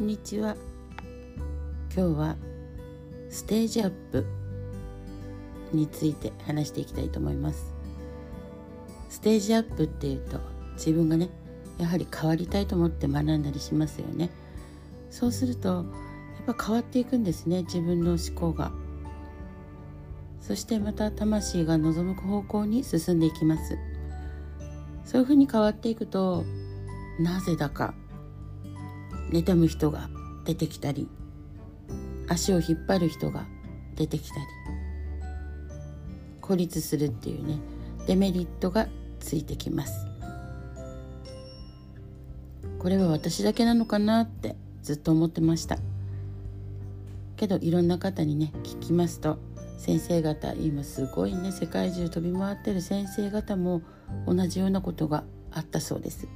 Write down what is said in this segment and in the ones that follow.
こんにちは。今日はステージアップについて話していきたいと思います。ステージアップっていうと自分がねやはり変わりたいと思って学んだりしますよね。そうするとやっぱ変わっていくんですね自分の思考が。そしてまた魂が望む方向に進んでいきます。そういうふうに変わっていくとなぜだか。妬む人が出てきたり足を引っ張る人が出てきたり孤立するっていうねデメリットがついてきます。これは私だけなのかなってずっと思ってました。けどいろんな方にね聞きますと先生方今すごいね世界中飛び回ってる先生方も同じようなことがあったそうです。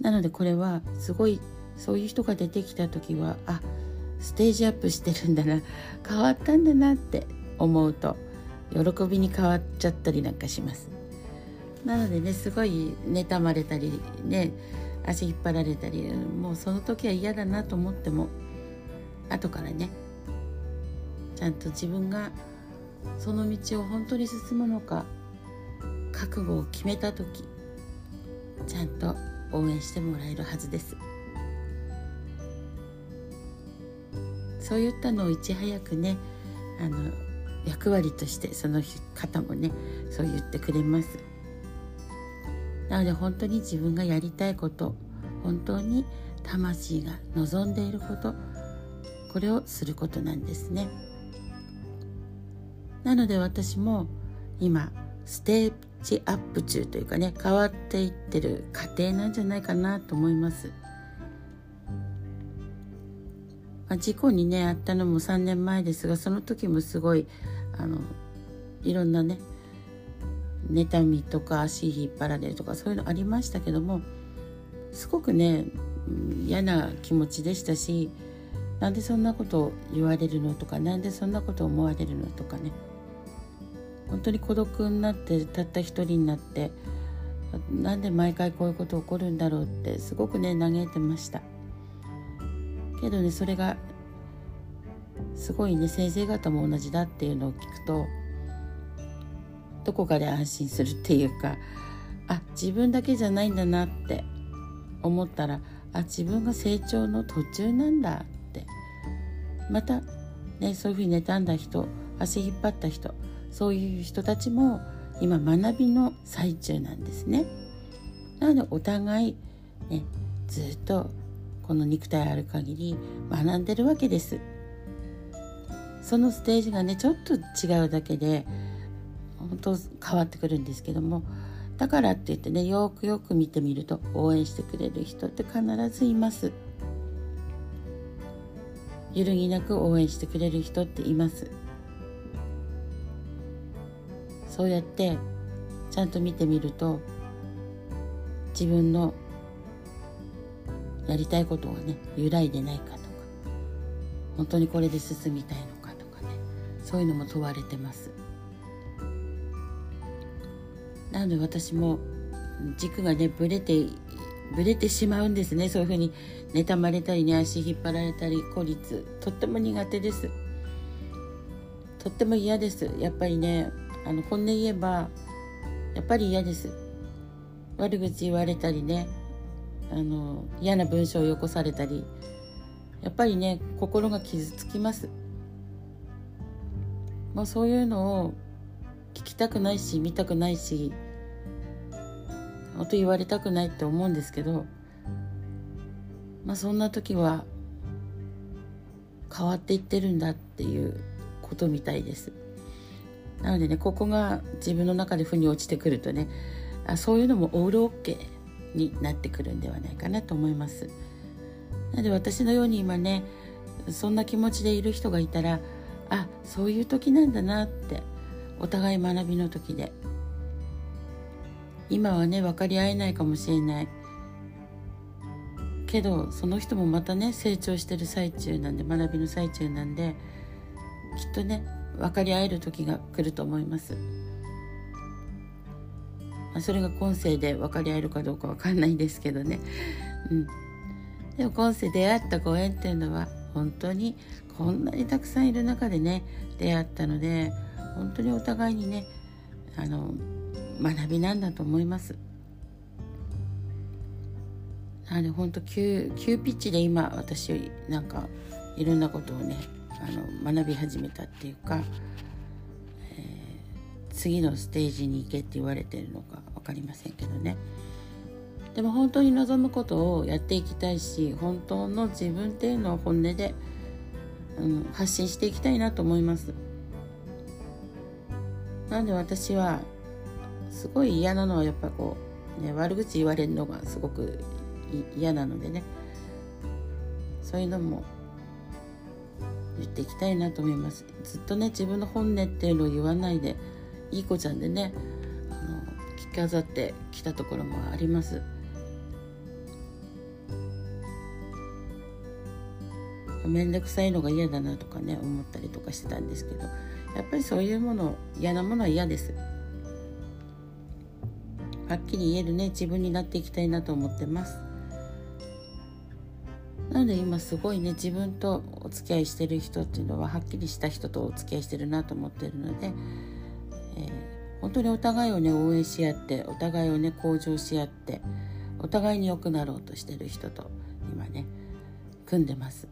なのでこれはすごいそういう人が出てきた時はあステージアップしてるんだな変わったんだなって思うと喜びに変わっちゃったりなんかします。なのでねすごい妬まれたりね足引っ張られたりもうその時は嫌だなと思っても後からねちゃんと自分がその道を本当に進むのか覚悟を決めた時ちゃんと応援してもらえるはずです。そういったのをいち早くねあの役割としてその方もねそう言ってくれます。なので本当に自分がやりたいこと本当に魂が望んでいることこれをすることなんですね。なので私も今ステージアップ中というかね変わっていってる過程なんじゃないかなと思います、まあ、事故にねあったのも3年前ですがその時もすごいあのいろんなね妬みとか足引っ張られるとかそういうのありましたけどもすごくね嫌な気持ちでしたしなんでそんなことを言われるのとかなんでそんなこと思われるのとかね本当に孤独になってたった一人になってなんで毎回こういうこと起こるんだろうってすごくね嘆いてました。けどねそれがすごいね先生方も同じだっていうのを聞くとどこかで安心するっていうかあ自分だけじゃないんだなって思ったらあ自分が成長の途中なんだって。またねそういうふうに妬んだ人足引っ張った人そういう人たちも今学びの最中なんですね。なのでお互い、ね、ずっとこの肉体ある限り学んでるわけです。そのステージがねちょっと違うだけで本当変わってくるんですけどもだからって言ってねよくよく見てみると応援してくれる人って必ずいます。揺るぎなく応援してくれる人っています。そうやってちゃんと見てみると自分のやりたいことがね揺らいでないかとか本当にこれで進みたいのかとかねそういうのも問われてます。なので私も軸がねぶれてぶれてしまうんですね。そういうふうに妬まれたりね足引っ張られたり孤立。とっても苦手です。とっても嫌です。やっぱりねあの本音言えばやっぱり嫌です悪口言われたりねあの嫌な文章をよこされたりやっぱりね心が傷つきますまあそういうのを聞きたくないし見たくないし本当言われたくないって思うんですけどまあそんな時は変わっていってるんだっていうことみたいです。なのでねここが自分の中で腑に落ちてくるとねあそういうのもオールオッケーになってくるんではないかなと思います。なので私のように今ねそんな気持ちでいる人がいたらあそういう時なんだなってお互い学びの時で今はね分かり合えないかもしれないけどその人もまたね成長してる最中なんで学びの最中なんできっとね分かり合える時が来ると思います。まあ、それが今世で分かり合えるかどうか分かんないですけどね。うん、でも今世出会ったご縁っていうのは本当にこんなにたくさんいる中でね出会ったので本当にお互いにねあの学びなんだと思います。なの本当急急ピッチで今私なんかいろんなことをねあの学び始めたっていうか、えー、次のステージに行けって言われてるのか分かりませんけどね。でも本当に望むことをやっていきたいし本当の自分っていうのを本音で、うん、発信していきたいなと思います。なんで私はすごい嫌なのはやっぱこう、ね、悪口言われるのがすごく嫌なのでね。そういうのも言っていきたいなと思います。ずっとね自分の本音っていうのを言わないでいい子ちゃんでねあの着飾ってきたところもあります。面倒くさいのが嫌だなとかね思ったりとかしてたんですけどやっぱりそういうもの嫌なものは嫌です。はっきり言えるね自分になっていきたいなと思ってます。なので今すごいね自分とお付き合いしてる人っていうのははっきりした人とお付き合いしてるなと思ってるので、えー、本当にお互いをね応援し合ってお互いをね向上し合ってお互いに良くなろうとしてる人と今ね組んでます。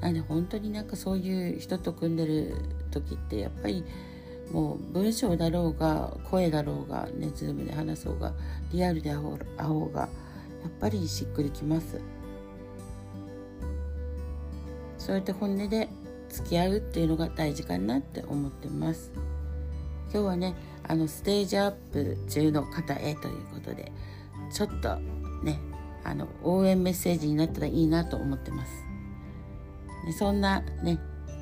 なので本当になんかそういう人と組んでる時ってやっぱりもう文章だろうが声だろうがねズームで話そうがリアルで会おうがやっぱりしっくりきます。そうやって本音で付き合うっていうのが大事かなって思ってます。今日はねあのステージアップ中の方へということでちょっとねあの応援メッセージになったらいいなと思ってます、ね、そんなね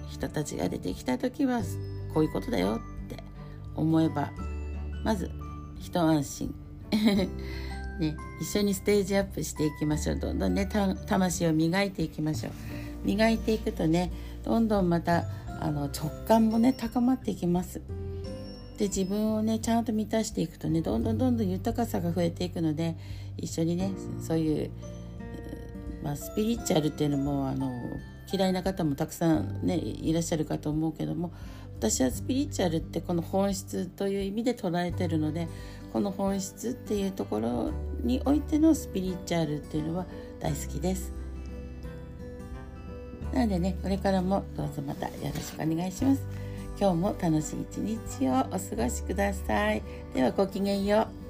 人たちが出てきた時はこういうことだよって思えばまず一安心。ね、一緒にステージアップしていきましょう。どんどんね魂を磨いていきましょう。磨いていくとねどんどんまたあの直感もね高まっていきます。で自分をねちゃんと満たしていくとねどんどんどんどん豊かさが増えていくので一緒にねそういう、まあ、スピリチュアルっていうのもあの嫌いな方もたくさんねいらっしゃるかと思うけども私はスピリチュアルってこの本質という意味で捉えてるのでこの本質っていうところにおいてのスピリチュアルっていうのは大好きです。なのでねこれからもどうぞまたよろしくお願いします。今日も楽しい一日をお過ごしください。ではごきげんよう。